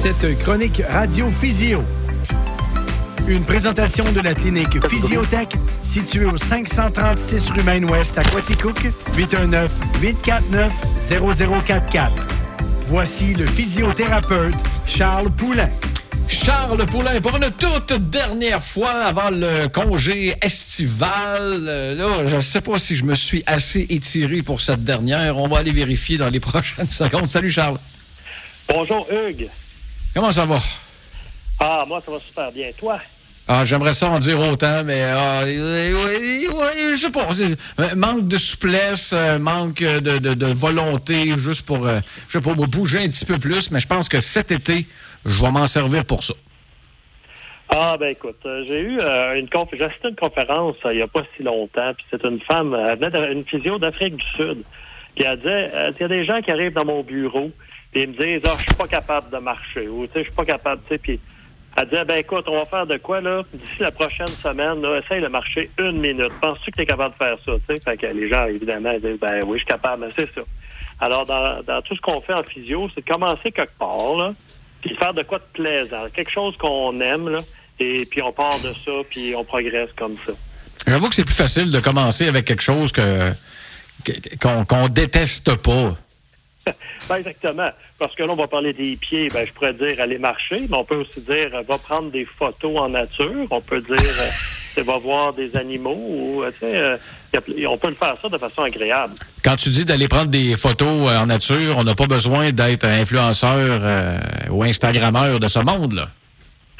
cette chronique Radio Physio. Une présentation de la clinique Physiotech située au 536 rue Maine-Ouest à Quaticook, 819-849-0044. Voici le physiothérapeute Charles Poulain. Charles Poulain, pour une toute dernière fois avant le congé estival. Euh, là, je ne sais pas si je me suis assez étiré pour cette dernière. On va aller vérifier dans les prochaines secondes. Salut, Charles. Bonjour, Hugues. Comment ça va? Ah, moi, ça va super bien. Toi? Ah, j'aimerais ça en dire autant, mais ah, je sais pas. Manque de souplesse, manque de, de, volonté, juste pour, euh, je sais pas, bouger un petit peu plus, mais je pense que cet été, je vais m'en servir pour ça. Ah, ben écoute, euh, j'ai eu euh, une conférence, j'ai assisté une conférence il n'y a pas si longtemps, puis c'est une femme, elle venait d'une physio d'Afrique du Sud, puis elle disait, il y a des gens qui arrivent dans mon bureau, puis ils me disent, ah, je suis pas capable de marcher, ou tu sais, je suis pas capable, tu sais, puis elle disait, ben écoute, on va faire de quoi, là? D'ici la prochaine semaine, là, essaye de marcher une minute. Penses-tu que tu es capable de faire ça? sais? Fait que les gens, évidemment, disent, ben oui, je suis capable, mais c'est ça. Alors, dans, dans tout ce qu'on fait en physio, c'est de commencer quelque part, là, puis faire de quoi de plaisant. Quelque chose qu'on aime, là, et puis on part de ça, puis on progresse comme ça. J'avoue que c'est plus facile de commencer avec quelque chose que qu'on déteste pas. ben exactement. Parce que là, on va parler des pieds. Ben, je pourrais dire aller marcher, mais on peut aussi dire va prendre des photos en nature. On peut dire euh, va voir des animaux. Ou, euh, euh, on peut le faire ça de façon agréable. Quand tu dis d'aller prendre des photos en nature, on n'a pas besoin d'être influenceur ou Instagrammeur de ce monde-là.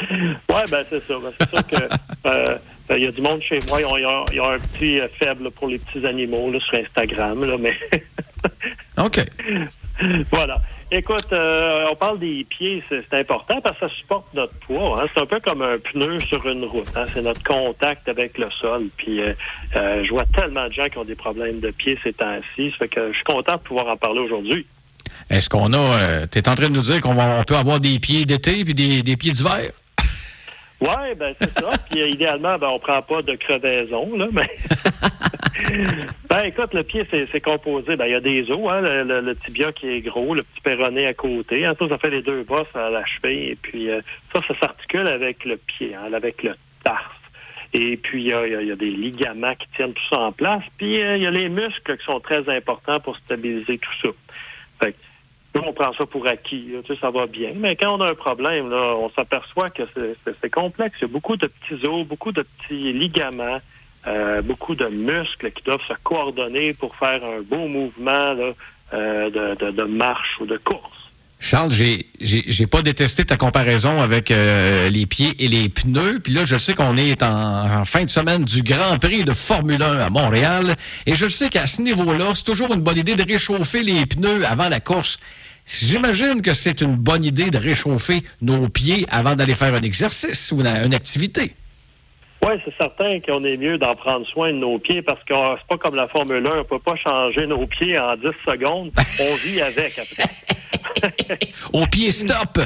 Oui, ben c'est ça. Ben, c'est sûr que ben, il y a du monde chez moi, ils ont, un petit faible pour les petits animaux là, sur Instagram, là, mais. OK. voilà. Écoute, euh, on parle des pieds, c'est important parce que ça supporte notre poids. Hein. C'est un peu comme un pneu sur une route. Hein. C'est notre contact avec le sol. Puis euh, euh, je vois tellement de gens qui ont des problèmes de pieds ces temps-ci. Ça fait que je suis content de pouvoir en parler aujourd'hui. Est-ce qu'on a... tu es en train de nous dire qu'on peut avoir des pieds d'été puis des, des pieds d'hiver? Oui, ben c'est ça. Puis idéalement, ben, on prend pas de crevaison, là, mais... ben, écoute, le pied, c'est composé. Ben, il y a des os, hein, le, tibia qui est gros, le petit péroné à côté. Hein, ça, fait les deux bosses à la cheville. Et puis, euh, ça, ça s'articule avec le pied, hein, avec le tarse. Et puis, il y, a, des ligaments qui tiennent tout ça en place. Puis, euh, il y a les muscles qui sont très importants pour stabiliser tout ça. Fait nous, on prend ça pour acquis. ça va bien. Mais quand on a un problème, là, on s'aperçoit que c'est complexe. Il y a beaucoup de petits os, beaucoup de petits ligaments. Euh, beaucoup de muscles qui doivent se coordonner pour faire un beau mouvement euh, de, marche ou de course. Charles, j'ai j'ai pas détesté ta comparaison avec euh, les pieds et les pneus. Puis là, je sais qu'on est en, fin de semaine du Grand Prix de Formule 1 à Montréal. Et je sais qu'à ce niveau-là, c'est toujours une bonne idée de réchauffer les pneus avant la course. J'imagine que c'est une bonne idée de réchauffer nos pieds avant d'aller faire un exercice ou une activité. Oui, c'est certain qu'on est mieux d'en prendre soin de nos pieds parce que c'est pas comme la Formule 1, on peut pas changer nos pieds en 10 secondes. On vit avec après. Au pied stop!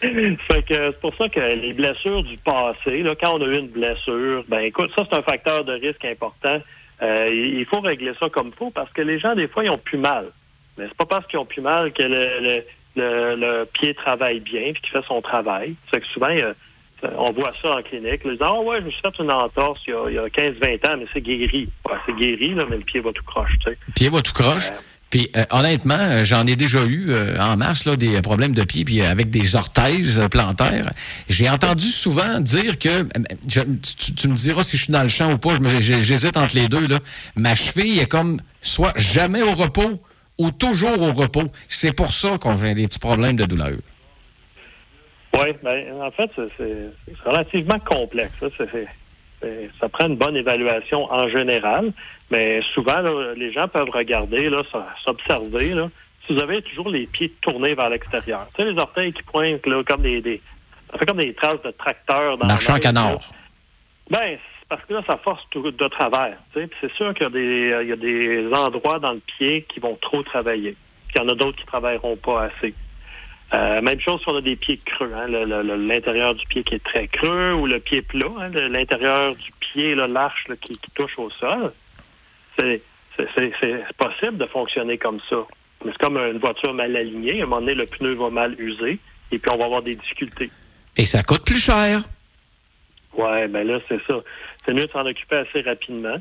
c'est pour ça que les blessures du passé, là, quand on a eu une blessure, ben écoute, ça c'est un facteur de risque important. Euh, il faut régler ça comme il faut parce que les gens, des fois, ils ont plus mal. Mais c'est pas parce qu'ils ont plus mal que le, le, pied travaille bien et qu'il fait son travail. C'est que souvent, on voit ça en clinique. Les gens, ah ouais, je me suis fait une entorse il y a, 15-20 ans, mais c'est guéri. c'est guéri, là, mais le pied va tout croche. Tu sais. Le pied va tout croche. Euh, puis euh, honnêtement, euh, j'en ai déjà eu en masse là, des problèmes de pied, puis avec des orthèses plantaires. J'ai entendu souvent dire que, tu, me diras si je suis dans le champ ou pas, j'hésite entre les deux. Là. Ma cheville est comme soit jamais au repos ou toujours au repos. C'est pour ça qu'on a des petits problèmes de douleur. Oui, ben, en fait, c'est relativement complexe. Ça, prend une bonne évaluation en général, mais souvent, les gens peuvent regarder, s'observer. Si vous avez toujours les pieds tournés vers l'extérieur, tu sais, les orteils qui pointent comme des, ça fait comme des traces de tracteur dans Marchand canard. Ben, parce que là, ça force tout de travers. C'est sûr qu'il y, a des endroits dans le pied qui vont trop travailler. il y en a d'autres qui ne travailleront pas assez. Euh, même chose si on a des pieds creux, hein, l'intérieur du pied qui est très creux ou le pied plat, hein, l'intérieur du pied, l'arche qui, qui, touche au sol. C'est possible de fonctionner comme ça. c'est comme une voiture mal alignée. À un moment donné, le pneu va mal user et puis on va avoir des difficultés. Et ça coûte plus cher. Ouais, ben là, c'est ça. C'est mieux de s'en occuper assez rapidement.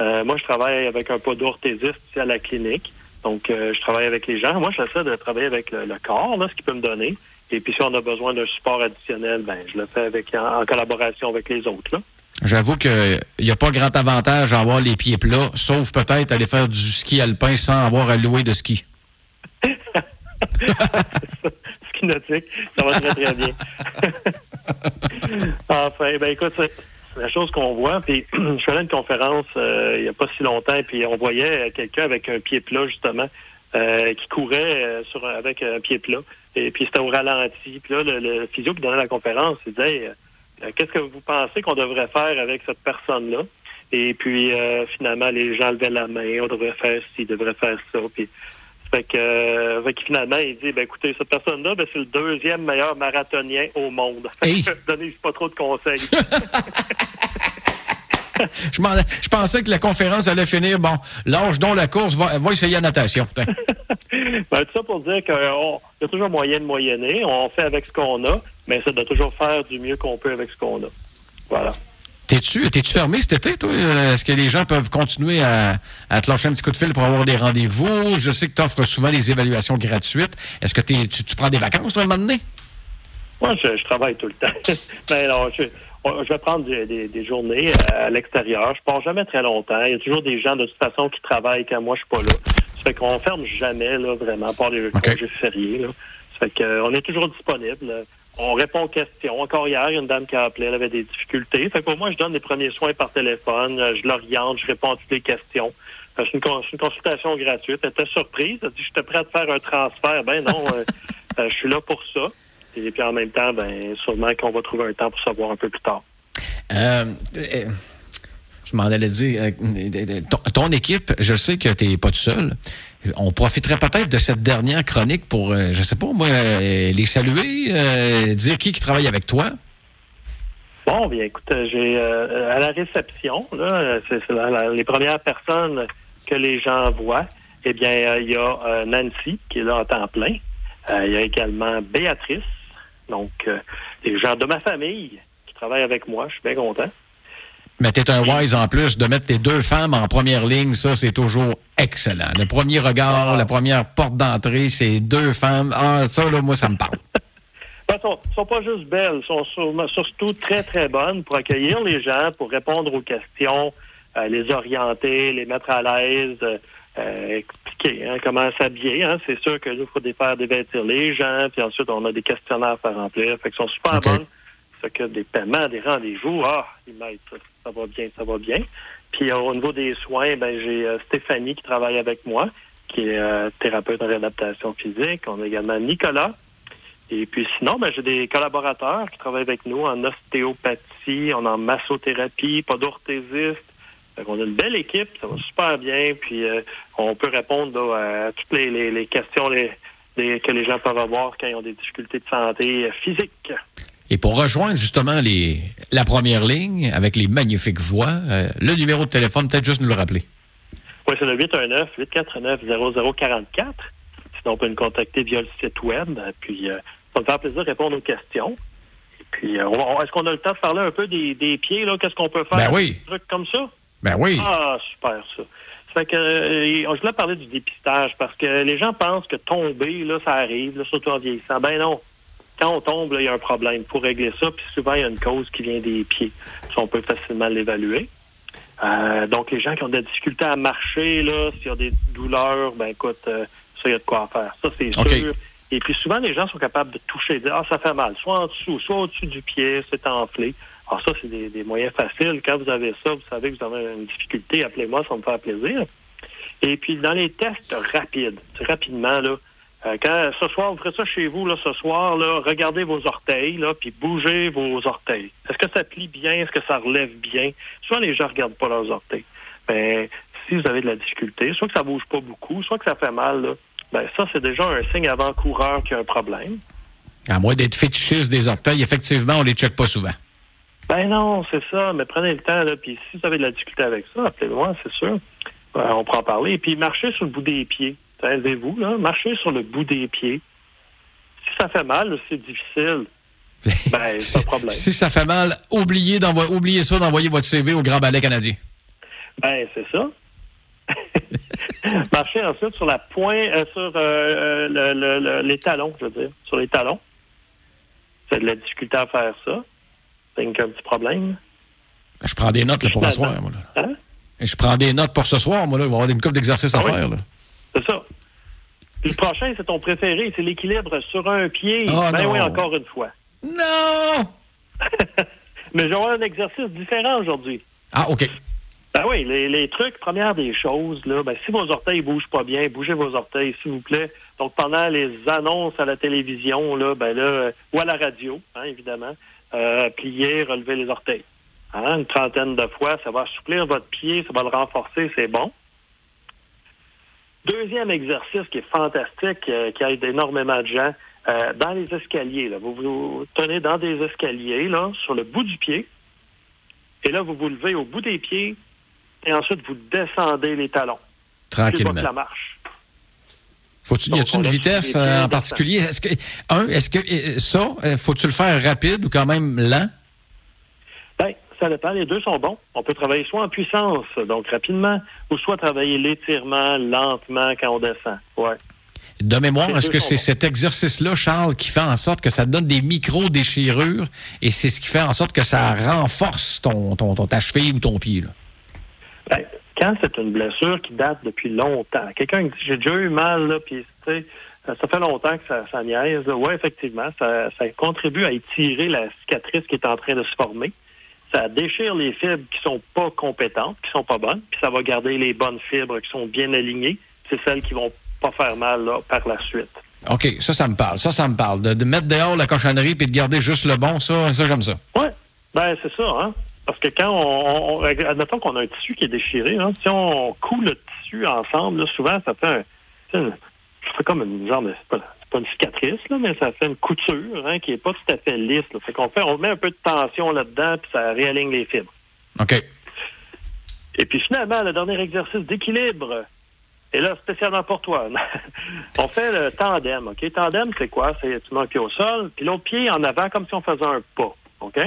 Euh, moi, je travaille avec un podo-orthésiste ici à la clinique. Donc, euh, je travaille avec les gens. Moi, j'essaie de travailler avec le, corps, là, ce qu'il peut me donner. Et puis, si on a besoin d'un support additionnel, ben, je le fais avec en, collaboration avec les autres. Là. J'avoue qu'il n'y a pas grand avantage à avoir les pieds plats, sauf peut-être aller faire du ski alpin sans avoir à louer de ski. ski nautique, ça va très, très bien. enfin, ben écoute, la chose qu'on voit, puis je faisais une conférence euh, il n'y a pas si longtemps, puis on voyait quelqu'un avec un pied plat, justement, euh, qui courait euh, avec un pied plat. Et puis c'était au ralenti. Puis là, le, physio qui donnait la conférence, il disait Qu'est-ce que vous pensez qu'on devrait faire avec cette personne-là? Et puis finalement, les gens levaient la main, on devrait faire ci, on devrait faire ça. Puis fait que, euh, fait que, finalement, il dit, ben écoutez, cette personne-là, ben, c'est le deuxième meilleur marathonien au monde. Hey. Donnez pas trop de conseils. je, je, pensais que la conférence allait finir. Bon, lâche donc la course, va, va essayer la natation. ben, tout ça pour dire qu'il y a toujours moyen de moyenner. On fait avec ce qu'on a, mais ça doit toujours faire du mieux qu'on peut avec ce qu'on a. Voilà. T'es-tu, t'es-tu fermé cet été, toi? Euh, est-ce que les gens peuvent continuer à, te lâcher un petit coup de fil pour avoir des rendez-vous? Je sais que tu offres souvent des évaluations gratuites. Est-ce que tu, tu, prends des vacances, toi, à un moment donné? Moi, je, travaille tout le temps. Mais non, je, je, vais prendre des, journées à l'extérieur. Je pars jamais très longtemps. Il y a toujours des gens, de toute façon, qui travaillent quand moi, je suis pas là. Ça fait qu'on ferme jamais, là, vraiment, pas les okay. congés fériés. Là. Ça fait qu'on est toujours disponible on répond aux questions. Encore hier, il y a une dame qui a appelé, elle avait des difficultés. Fait que moi, je donne les premiers soins par téléphone, euh, je l'oriente, je réponds à toutes les questions. Euh, c'est une, consultation gratuite. Elle était surprise. Elle dit, j'étais prêt à te faire un transfert. Ben non, euh, je suis là pour ça. Et puis en même temps, ben sûrement qu'on va trouver un temps pour savoir un peu plus tard. je m'en allais dire, ton, équipe, je sais que tu n'es pas tout seul on profiterait peut-être de cette dernière chronique pour, euh, je sais pas, moi, euh, les saluer, euh, dire qui travaille avec toi. Bon, bien, écoute, j'ai à la réception, c'est les premières personnes que les gens voient. Eh bien, il y a Nancy qui est là en temps plein. Il y a également Béatrice, donc les gens de ma famille qui travaillent avec moi. Je suis bien content. Mais tu es un wise en plus de mettre tes deux femmes en première ligne, ça, c'est toujours excellent. Le premier regard, la première porte d'entrée, c'est deux femmes. Ah, ça, là, moi, ça me parle. Elles ben, sont, sont pas juste belles, sont surtout très, très bonnes pour accueillir les gens, pour répondre aux questions, euh, les orienter, les mettre à l'aise, euh, expliquer hein, comment s'habiller. Hein. C'est sûr que nous, il faut des faire dévêtir les gens, puis ensuite, on a des questionnaires à faire remplir. Fait que sont super bonnes. Ça que des paiements, des rendez-vous. Ah, ils m'aident ça va bien, ça va bien. Puis euh, au niveau des soins, ben j'ai euh, Stéphanie qui travaille avec moi, qui est euh, thérapeute en réadaptation physique. On a également Nicolas. Et puis sinon, ben, j'ai des collaborateurs qui travaillent avec nous en ostéopathie, en massothérapie, pas d'orthésiste. On a une belle équipe, ça va super bien. Puis on peut répondre à toutes les, questions que les gens peuvent avoir quand ils ont des difficultés de santé physique. Et pour rejoindre justement les, la première ligne avec les magnifiques voix, euh, le numéro de téléphone, peut-être juste nous le rappeler. Oui, c'est le 819-849-0044. Sinon, on peut nous contacter via le site web. Puis, euh, ça me fait plaisir de répondre aux questions. Et puis, euh, est-ce qu'on a le temps de parler un peu des, pieds, là? Qu'est-ce qu'on peut faire? Ben oui. Des trucs comme ça? Ben oui. Ah, super, ça. Ça fait que, je voulais parler du dépistage parce que les gens pensent que tomber, là, ça arrive, là, surtout en vieillissant. Ben non quand on tombe, il y a un problème. Pour régler ça, puis souvent, il y a une cause qui vient des pieds. Ça, on peut facilement l'évaluer. Euh, donc, les gens qui ont des difficultés à marcher, là, s'il y a des douleurs, ben écoute, euh, ça, il y a de quoi faire. Ça, c'est sûr. Et puis souvent, les gens sont capables de toucher, de dire Ah, ça fait mal, soit en dessous, soit au-dessus du pied, c'est enflé. Alors ça, c'est des, des, moyens faciles. Quand vous avez ça, vous savez que vous avez une difficulté, appelez-moi, ça me fait plaisir. Et puis dans les tests rapides, rapidement, là, quand ce soir, vous ferez ça chez vous, là, ce soir, là, regardez vos orteils, là, puis bougez vos orteils. Est-ce que ça plie bien? Est-ce que ça relève bien? Soit les gens ne regardent pas leurs orteils. Ben, si vous avez de la difficulté, soit que ça bouge pas beaucoup, soit que ça fait mal, là, ben, ça, c'est déjà un signe avant-coureur qu'il y a un problème. À moins d'être fétichiste des orteils, effectivement, on les check pas souvent. Ben non, c'est ça, mais prenez le temps, là, puis si vous avez de la difficulté avec ça, appelez-moi, c'est sûr. Euh, on pourra en parler. Et puis, marchez sur le bout des pieds. Là, marchez sur le bout des pieds. Si ça fait mal, c'est difficile. Ben, pas de problème. si ça fait mal, oubliez, oubliez ça d'envoyer votre CV au Grand Ballet canadien. Ben, c'est ça. Marchez ensuite sur la pointe, euh, sur euh, euh, les talons, je veux dire, sur les talons. C'est de la difficulté à faire ça. C'est un petit problème. Je prends des notes pour ce soir, moi. Hein? Je prends des notes pour ce soir, moi. Là. Il va y avoir une couple d'exercices à ah faire. C'est ça. le prochain, c'est ton préféré, c'est l'équilibre sur un pied. Ah, ben oui, encore une fois. Non! Mais j'aurai un exercice différent aujourd'hui. Ah, OK. Ben oui, les, trucs, première des choses, là, ben, si vos orteils bougent pas bien, bougez vos orteils, s'il vous plaît. Donc, pendant les annonces à la télévision, là, ben là, ou à la radio, hein, évidemment, euh, plier, relever les orteils. Hein, une trentaine de fois, ça va assouplir votre pied, ça va le renforcer, c'est bon. Deuxième exercice qui est fantastique, euh, qui aide énormément de gens, euh, dans les escaliers. Là, vous vous tenez dans des escaliers, là, sur le bout du pied, et là, vous vous levez au bout des pieds, et ensuite, vous descendez les talons. Tranquillement. la marche. Faut-tu, y a une vitesse euh, en particulier? Est-ce que, un, est-ce que ça, faut-tu le faire rapide ou quand même lent? Ça dépend. Les deux sont bons. On peut travailler soit en puissance, donc rapidement, ou soit travailler l'étirement lentement quand on descend. Ouais. De mémoire, est-ce que c'est cet exercice-là, Charles, qui fait en sorte que ça donne des micro-déchirures et c'est ce qui fait en sorte que ça renforce ton, ton, ta cheville ou ton pied? Là? Ben, quand c'est une blessure qui date depuis longtemps, quelqu'un dit j'ai déjà eu mal, là, puis ça fait longtemps que ça, ça niaise. Oui, effectivement, ça, ça contribue à étirer la cicatrice qui est en train de se former. Ça déchire les fibres qui sont pas compétentes, qui sont pas bonnes, puis ça va garder les bonnes fibres qui sont bien alignées. C'est celles qui vont pas faire mal là, par la suite. OK, ça, ça me parle. Ça, ça me parle. De, mettre dehors la cochonnerie puis de garder juste le bon, ça, ça j'aime ça. Oui, ben c'est ça, hein. Parce que quand on, admettons qu'on a un tissu qui est déchiré, hein, si on coule le tissu ensemble, là, souvent ça fait un, ça fait comme une genre de, c'est pas, une cicatrice, là, mais ça fait une couture hein, qui est pas tout à fait lisse. Là. Fait qu'on fait, on met un peu de tension là-dedans puis ça réaligne les fibres. OK. Et puis finalement, le dernier exercice d'équilibre, et là, spécialement pour toi, on fait le tandem, OK? Tandem, c'est quoi? C'est tu mets un pied au sol, puis l'autre pied en avant comme si on faisait un pas, OK?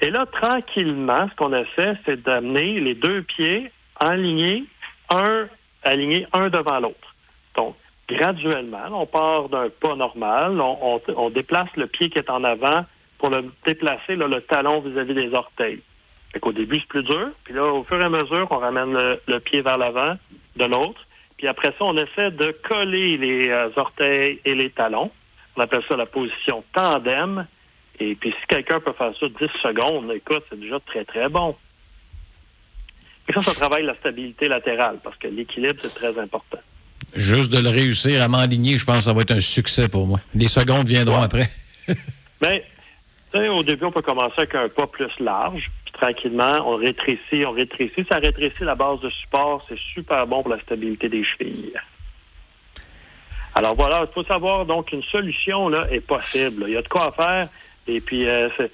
Et là, tranquillement, ce qu'on a fait, c'est d'amener les deux pieds alignés, un aligné un devant l'autre. Donc, graduellement, on part d'un pas normal, on, déplace le pied qui est en avant pour le déplacer, le talon vis-à-vis des orteils. Fait qu'au début, c'est plus dur. Puis là, au fur et à mesure qu'on ramène le pied vers l'avant de l'autre, puis après ça, on essaie de coller les euh, orteils et les talons. On appelle ça la position tandem. Et puis si quelqu'un peut faire ça 10 secondes, écoute, c'est déjà très, très bon. Et ça, ça travaille la stabilité latérale parce que l'équilibre, c'est très important. Juste de le réussir à m'aligner, je pense que ça va être un succès pour moi. Les secondes viendront après. Bien, au début, on peut commencer avec un pas plus large tranquillement, on rétrécit, on rétrécit. Ça rétrécit la base de support. C'est super bon pour la stabilité des chevilles. Alors voilà, il faut savoir, donc, une solution là est possible. Il y a de quoi faire. Et puis, euh, tu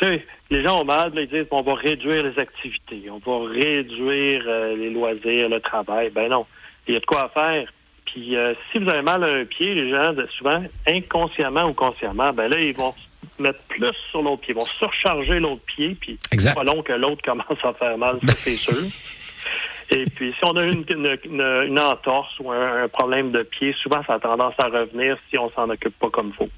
sais, les gens ont mal, ils disent on va réduire les activités, on va réduire euh, les loisirs, le travail. Ben non, il y a de quoi faire. Puis, euh, si vous avez mal à un pied, les gens, souvent, inconsciemment ou consciemment, ben là, ils vont mettre plus sur l'autre pied. Ils vont surcharger l'autre pied, puis c'est pas long que l'autre commence à faire mal, ça c'est sûr. Et puis, si on a une, une, entorse ou un, problème de pied, souvent, ça a tendance à revenir si on s'en occupe pas comme il faut.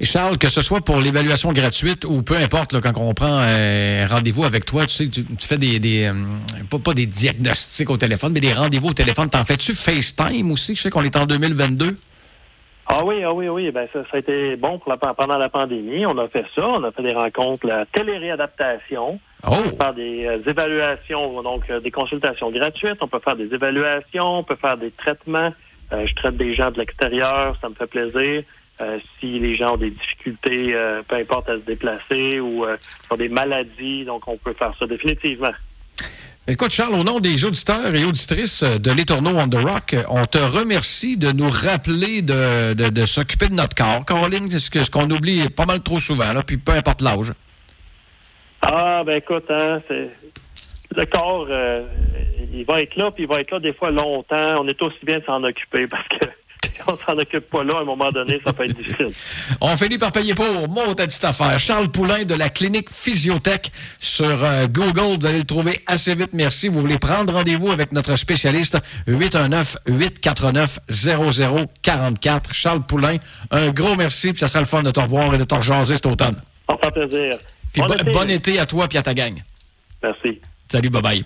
Et Charles, que ce soit pour l'évaluation gratuite ou peu importe, quand on prend un rendez-vous avec toi, tu sais, tu, fais des, des euh, pas, des diagnostics au téléphone, mais des rendez-vous au téléphone. T'en fais-tu FaceTime aussi? Je sais qu'on est en 2022. Ah oui, ah oui, oui. Ben, ça, a été bon pour pendant la pandémie. On a fait ça. On a fait des rencontres, la téléréadaptation. Oh. On peut faire des euh, évaluations, donc euh, des consultations gratuites. On peut faire des évaluations, on peut faire des traitements. Euh, je traite des gens de l'extérieur, ça me fait plaisir. Si les gens ont des difficultés, peu importe à se déplacer ou ont des maladies, donc on peut faire ça définitivement. Écoute, Charles, au nom des auditeurs et auditrices de l'Étourneau on the Rock, on te remercie de nous rappeler de, de, s'occuper de notre corps. Caroline, c'est ce qu'on oublie pas mal trop souvent, là, puis peu importe l'âge. Ah, ben écoute, hein, le corps, euh, il va être là, puis il va être là des fois longtemps. On est aussi bien de s'en occuper parce que on s'en occupe pas là, à un moment donné, ça peut être difficile. On finit par payer pour. Mon ta petite affaire. Charles Poulain de la clinique Physiotech sur euh, Google. Vous allez le trouver assez vite. Merci. Vous voulez prendre rendez-vous avec notre spécialiste 819-849-0044. Charles Poulain, un gros merci. Puis ça sera le fun de te revoir et de te rejaser cet automne. Ça fait plaisir. Puis bon, été. bon été à toi et à ta gang. Merci. Salut, bye bye.